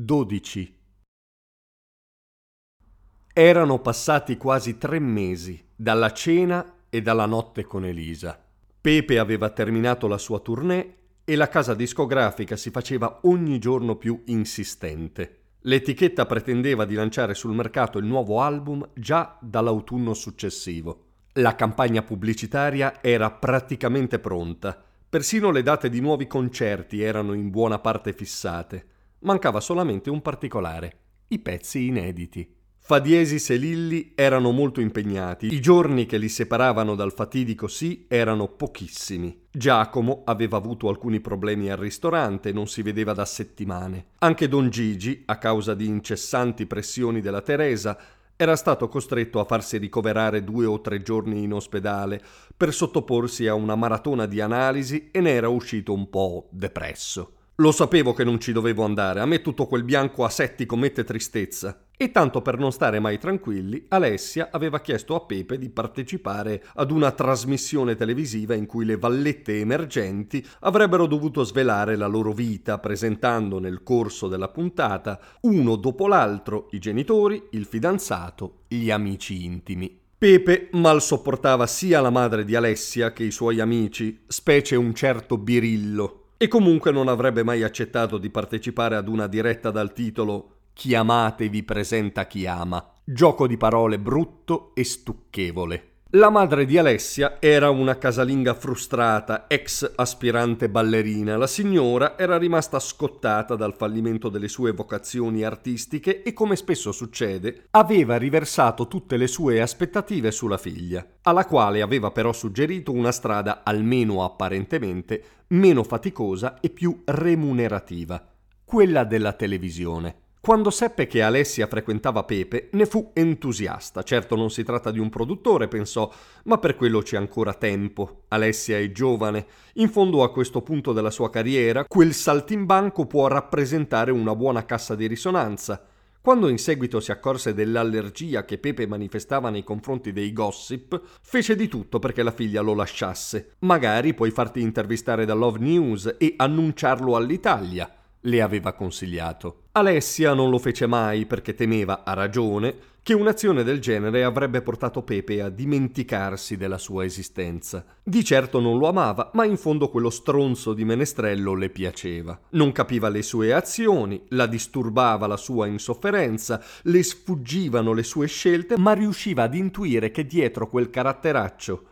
12. Erano passati quasi tre mesi dalla cena e dalla notte con Elisa. Pepe aveva terminato la sua tournée e la casa discografica si faceva ogni giorno più insistente. L'etichetta pretendeva di lanciare sul mercato il nuovo album già dall'autunno successivo. La campagna pubblicitaria era praticamente pronta. Persino le date di nuovi concerti erano in buona parte fissate. Mancava solamente un particolare, i pezzi inediti. Fadiesis e Lilli erano molto impegnati, i giorni che li separavano dal fatidico sì erano pochissimi. Giacomo aveva avuto alcuni problemi al ristorante, non si vedeva da settimane. Anche Don Gigi, a causa di incessanti pressioni della Teresa, era stato costretto a farsi ricoverare due o tre giorni in ospedale per sottoporsi a una maratona di analisi e ne era uscito un po' depresso. Lo sapevo che non ci dovevo andare, a me tutto quel bianco asettico mette tristezza. E tanto per non stare mai tranquilli, Alessia aveva chiesto a Pepe di partecipare ad una trasmissione televisiva in cui le vallette emergenti avrebbero dovuto svelare la loro vita, presentando nel corso della puntata, uno dopo l'altro, i genitori, il fidanzato, gli amici intimi. Pepe mal sopportava sia la madre di Alessia che i suoi amici, specie un certo Birillo, e comunque non avrebbe mai accettato di partecipare ad una diretta dal titolo Chi amate vi presenta chi ama, gioco di parole brutto e stucchevole. La madre di Alessia era una casalinga frustrata, ex aspirante ballerina. La signora era rimasta scottata dal fallimento delle sue vocazioni artistiche e, come spesso succede, aveva riversato tutte le sue aspettative sulla figlia, alla quale aveva però suggerito una strada almeno apparentemente meno faticosa e più remunerativa, quella della televisione. Quando seppe che Alessia frequentava Pepe, ne fu entusiasta. Certo non si tratta di un produttore, pensò, ma per quello c'è ancora tempo. Alessia è giovane. In fondo a questo punto della sua carriera, quel saltimbanco può rappresentare una buona cassa di risonanza. Quando in seguito si accorse dell'allergia che Pepe manifestava nei confronti dei gossip, fece di tutto perché la figlia lo lasciasse. Magari puoi farti intervistare da Love News e annunciarlo all'Italia le aveva consigliato. Alessia non lo fece mai perché temeva, a ragione, che un'azione del genere avrebbe portato Pepe a dimenticarsi della sua esistenza. Di certo non lo amava, ma in fondo quello stronzo di menestrello le piaceva. Non capiva le sue azioni, la disturbava la sua insofferenza, le sfuggivano le sue scelte, ma riusciva ad intuire che dietro quel caratteraccio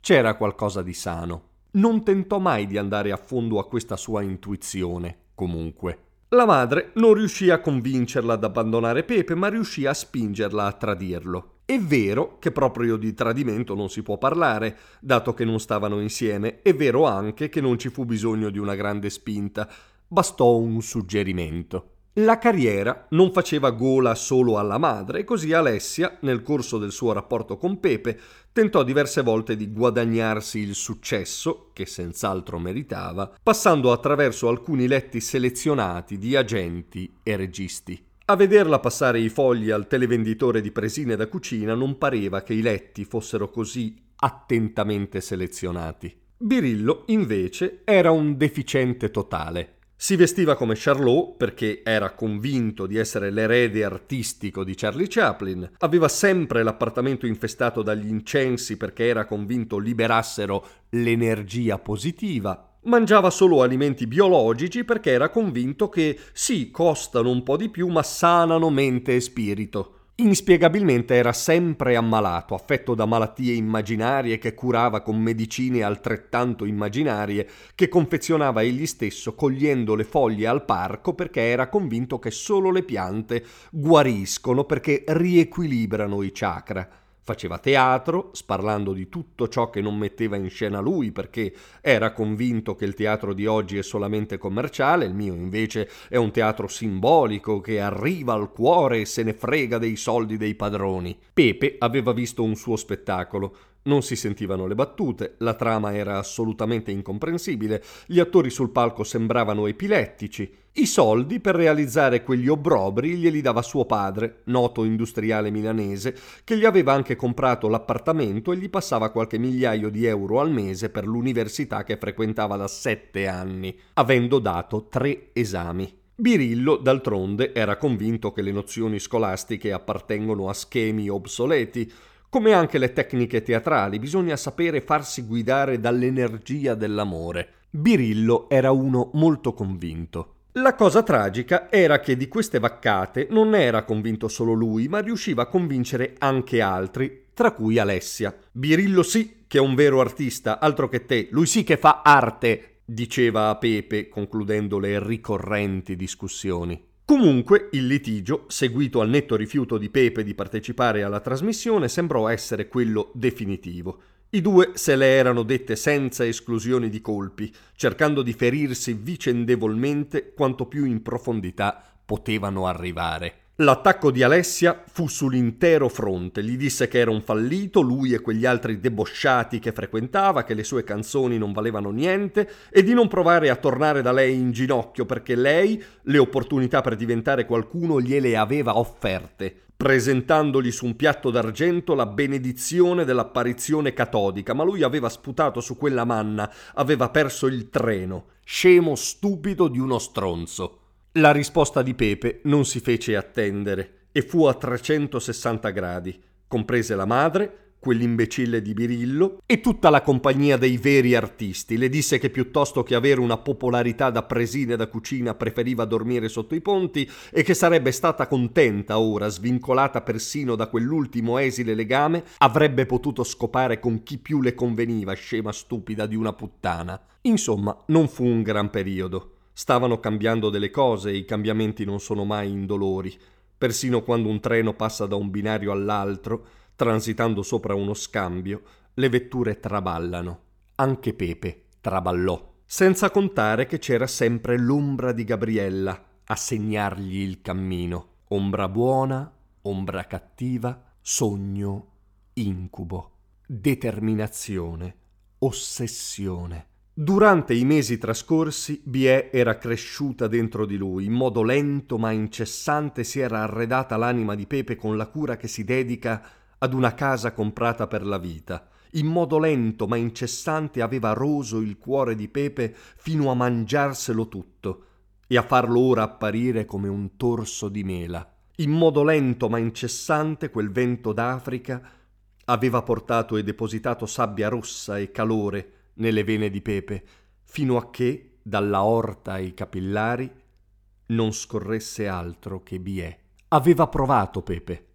c'era qualcosa di sano. Non tentò mai di andare a fondo a questa sua intuizione comunque. La madre non riuscì a convincerla ad abbandonare Pepe, ma riuscì a spingerla a tradirlo. È vero che proprio di tradimento non si può parlare, dato che non stavano insieme, è vero anche che non ci fu bisogno di una grande spinta, bastò un suggerimento. La carriera non faceva gola solo alla madre così Alessia, nel corso del suo rapporto con Pepe, tentò diverse volte di guadagnarsi il successo, che senz'altro meritava, passando attraverso alcuni letti selezionati di agenti e registi. A vederla passare i fogli al televenditore di presine da cucina non pareva che i letti fossero così attentamente selezionati. Birillo, invece, era un deficiente totale. Si vestiva come Charlot perché era convinto di essere l'erede artistico di Charlie Chaplin, aveva sempre l'appartamento infestato dagli incensi perché era convinto liberassero l'energia positiva, mangiava solo alimenti biologici perché era convinto che sì, costano un po' di più ma sanano mente e spirito. Inspiegabilmente era sempre ammalato, affetto da malattie immaginarie che curava con medicine altrettanto immaginarie che confezionava egli stesso cogliendo le foglie al parco perché era convinto che solo le piante guariscono perché riequilibrano i chakra. Faceva teatro, sparlando di tutto ciò che non metteva in scena lui, perché era convinto che il teatro di oggi è solamente commerciale, il mio invece è un teatro simbolico che arriva al cuore e se ne frega dei soldi dei padroni. Pepe aveva visto un suo spettacolo, non si sentivano le battute, la trama era assolutamente incomprensibile, gli attori sul palco sembravano epilettici. I soldi per realizzare quegli obbrobri glieli dava suo padre, noto industriale milanese, che gli aveva anche comprato l'appartamento e gli passava qualche migliaio di euro al mese per l'università che frequentava da sette anni, avendo dato tre esami. Birillo, d'altronde, era convinto che le nozioni scolastiche appartengono a schemi obsoleti, come anche le tecniche teatrali, bisogna sapere farsi guidare dall'energia dell'amore. Birillo era uno molto convinto. La cosa tragica era che di queste vaccate non era convinto solo lui, ma riusciva a convincere anche altri, tra cui Alessia. Birillo sì che è un vero artista, altro che te, lui sì che fa arte, diceva a Pepe, concludendo le ricorrenti discussioni. Comunque il litigio, seguito al netto rifiuto di Pepe di partecipare alla trasmissione, sembrò essere quello definitivo. I due se le erano dette senza esclusioni di colpi, cercando di ferirsi vicendevolmente quanto più in profondità potevano arrivare. L'attacco di Alessia fu sull'intero fronte, gli disse che era un fallito, lui e quegli altri debosciati che frequentava, che le sue canzoni non valevano niente e di non provare a tornare da lei in ginocchio perché lei le opportunità per diventare qualcuno gliele aveva offerte, presentandogli su un piatto d'argento la benedizione dell'apparizione catodica, ma lui aveva sputato su quella manna, aveva perso il treno, scemo stupido di uno stronzo. La risposta di Pepe non si fece attendere e fu a 360 gradi, comprese la madre, quell'imbecille di Birillo e tutta la compagnia dei veri artisti. Le disse che piuttosto che avere una popolarità da presine da cucina preferiva dormire sotto i ponti e che sarebbe stata contenta ora, svincolata persino da quell'ultimo esile legame, avrebbe potuto scopare con chi più le conveniva, scema stupida di una puttana. Insomma, non fu un gran periodo. Stavano cambiando delle cose e i cambiamenti non sono mai indolori. Persino quando un treno passa da un binario all'altro, transitando sopra uno scambio, le vetture traballano. Anche Pepe traballò. Senza contare che c'era sempre l'ombra di Gabriella a segnargli il cammino. Ombra buona, ombra cattiva, sogno, incubo, determinazione, ossessione. Durante i mesi trascorsi, Bie era cresciuta dentro di lui, in modo lento ma incessante si era arredata l'anima di Pepe con la cura che si dedica ad una casa comprata per la vita. In modo lento ma incessante aveva roso il cuore di Pepe fino a mangiarselo tutto e a farlo ora apparire come un torso di mela. In modo lento ma incessante quel vento d'Africa aveva portato e depositato sabbia rossa e calore nelle vene di Pepe, fino a che, dalla orta ai capillari, non scorresse altro che biè. Aveva provato Pepe.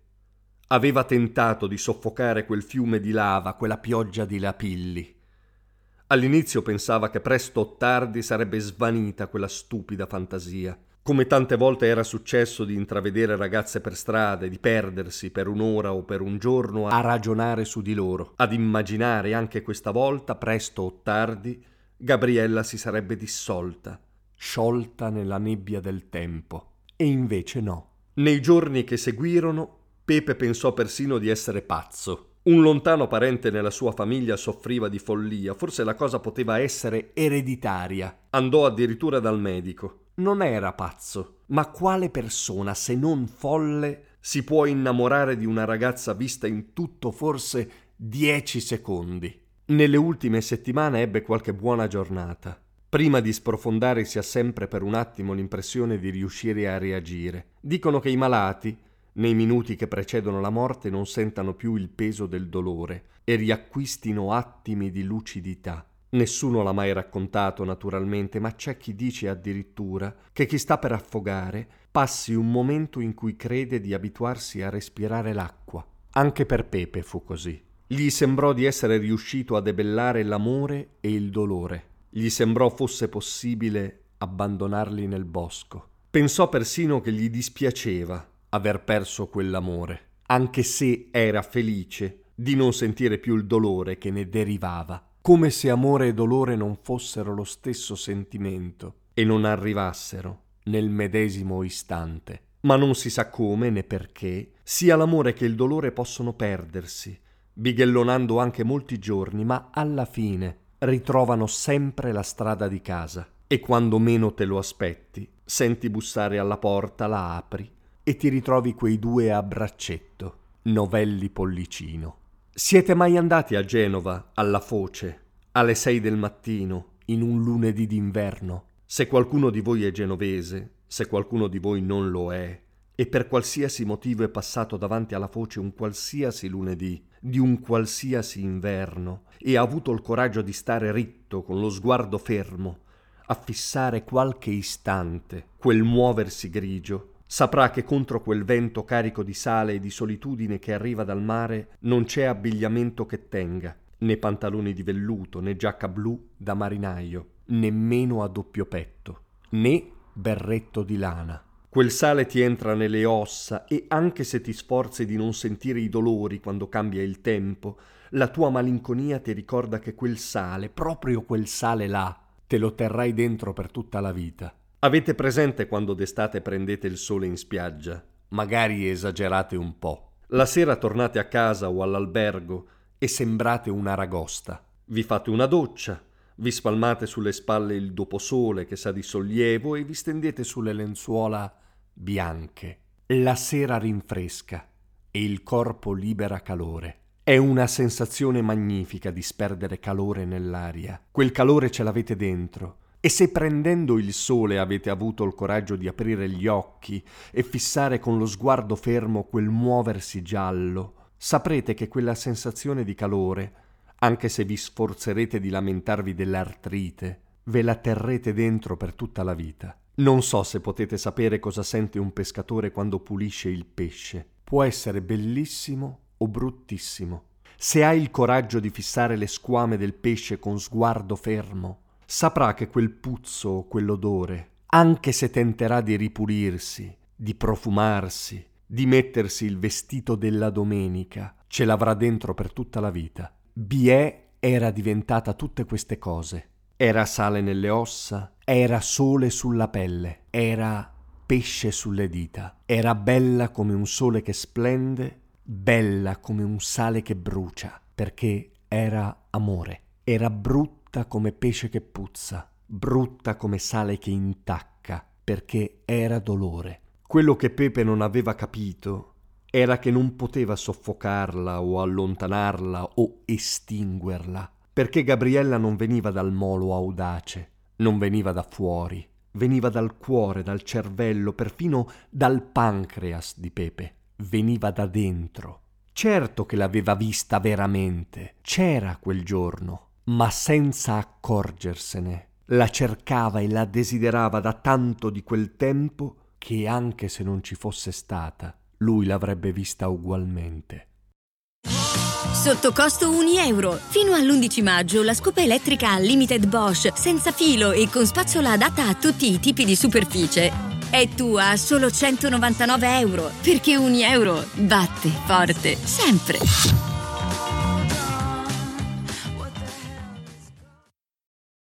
Aveva tentato di soffocare quel fiume di lava, quella pioggia di lapilli. All'inizio pensava che presto o tardi sarebbe svanita quella stupida fantasia come tante volte era successo di intravedere ragazze per strada e di perdersi per un'ora o per un giorno a ragionare su di loro, ad immaginare anche questa volta, presto o tardi, Gabriella si sarebbe dissolta, sciolta nella nebbia del tempo. E invece no. Nei giorni che seguirono, Pepe pensò persino di essere pazzo. Un lontano parente nella sua famiglia soffriva di follia, forse la cosa poteva essere ereditaria. Andò addirittura dal medico non era pazzo, ma quale persona, se non folle, si può innamorare di una ragazza vista in tutto forse dieci secondi? Nelle ultime settimane ebbe qualche buona giornata. Prima di sprofondare si ha sempre per un attimo l'impressione di riuscire a reagire. Dicono che i malati, nei minuti che precedono la morte, non sentano più il peso del dolore e riacquistino attimi di lucidità. Nessuno l'ha mai raccontato naturalmente, ma c'è chi dice addirittura che chi sta per affogare passi un momento in cui crede di abituarsi a respirare l'acqua. Anche per Pepe fu così. Gli sembrò di essere riuscito a debellare l'amore e il dolore. Gli sembrò fosse possibile abbandonarli nel bosco. Pensò persino che gli dispiaceva aver perso quell'amore, anche se era felice di non sentire più il dolore che ne derivava, come se amore e dolore non fossero lo stesso sentimento e non arrivassero nel medesimo istante. Ma non si sa come né perché sia l'amore che il dolore possono perdersi, bighellonando anche molti giorni, ma alla fine ritrovano sempre la strada di casa e quando meno te lo aspetti, senti bussare alla porta, la apri e ti ritrovi quei due a braccetto, Novelli Pollicino. Siete mai andati a Genova, alla Foce, alle sei del mattino, in un lunedì d'inverno? Se qualcuno di voi è genovese, se qualcuno di voi non lo è, e per qualsiasi motivo è passato davanti alla foce un qualsiasi lunedì, di un qualsiasi inverno, e ha avuto il coraggio di stare ritto, con lo sguardo fermo, a fissare qualche istante quel muoversi grigio, saprà che contro quel vento carico di sale e di solitudine che arriva dal mare non c'è abbigliamento che tenga, né pantaloni di velluto, né giacca blu da marinaio, nemmeno a doppio petto, né berretto di lana. Quel sale ti entra nelle ossa e anche se ti sforzi di non sentire i dolori quando cambia il tempo, la tua malinconia ti ricorda che quel sale, proprio quel sale là, te lo terrai dentro per tutta la vita. Avete presente quando d'estate prendete il sole in spiaggia? Magari esagerate un po'. La sera tornate a casa o all'albergo e sembrate un'aragosta. Vi fate una doccia, vi spalmate sulle spalle il doposole che sa di sollievo e vi stendete sulle lenzuola bianche. La sera rinfresca e il corpo libera calore. È una sensazione magnifica disperdere calore nell'aria. Quel calore ce l'avete dentro. E se prendendo il sole avete avuto il coraggio di aprire gli occhi e fissare con lo sguardo fermo quel muoversi giallo, saprete che quella sensazione di calore, anche se vi sforzerete di lamentarvi dell'artrite, ve la terrete dentro per tutta la vita. Non so se potete sapere cosa sente un pescatore quando pulisce il pesce. Può essere bellissimo o bruttissimo. Se hai il coraggio di fissare le squame del pesce con sguardo fermo, saprà che quel puzzo quell'odore, anche se tenterà di ripulirsi, di profumarsi, di mettersi il vestito della domenica, ce l'avrà dentro per tutta la vita. Biè era diventata tutte queste cose. Era sale nelle ossa, era sole sulla pelle, era pesce sulle dita, era bella come un sole che splende, bella come un sale che brucia, perché era amore, era brutta come pesce che puzza, brutta come sale che intacca, perché era dolore. Quello che Pepe non aveva capito era che non poteva soffocarla o allontanarla o estinguerla, perché Gabriella non veniva dal molo audace, non veniva da fuori, veniva dal cuore, dal cervello, perfino dal pancreas di Pepe, veniva da dentro. Certo che l'aveva vista veramente, c'era quel giorno, ma senza accorgersene. La cercava e la desiderava da tanto di quel tempo che anche se non ci fosse stata, lui l'avrebbe vista ugualmente. Sotto costo 1 euro. Fino all'11 maggio la scopa elettrica Limited Bosch, senza filo e con spazzola adatta a tutti i tipi di superficie. È tua a solo 199 euro. Perché 1 euro batte forte, sempre.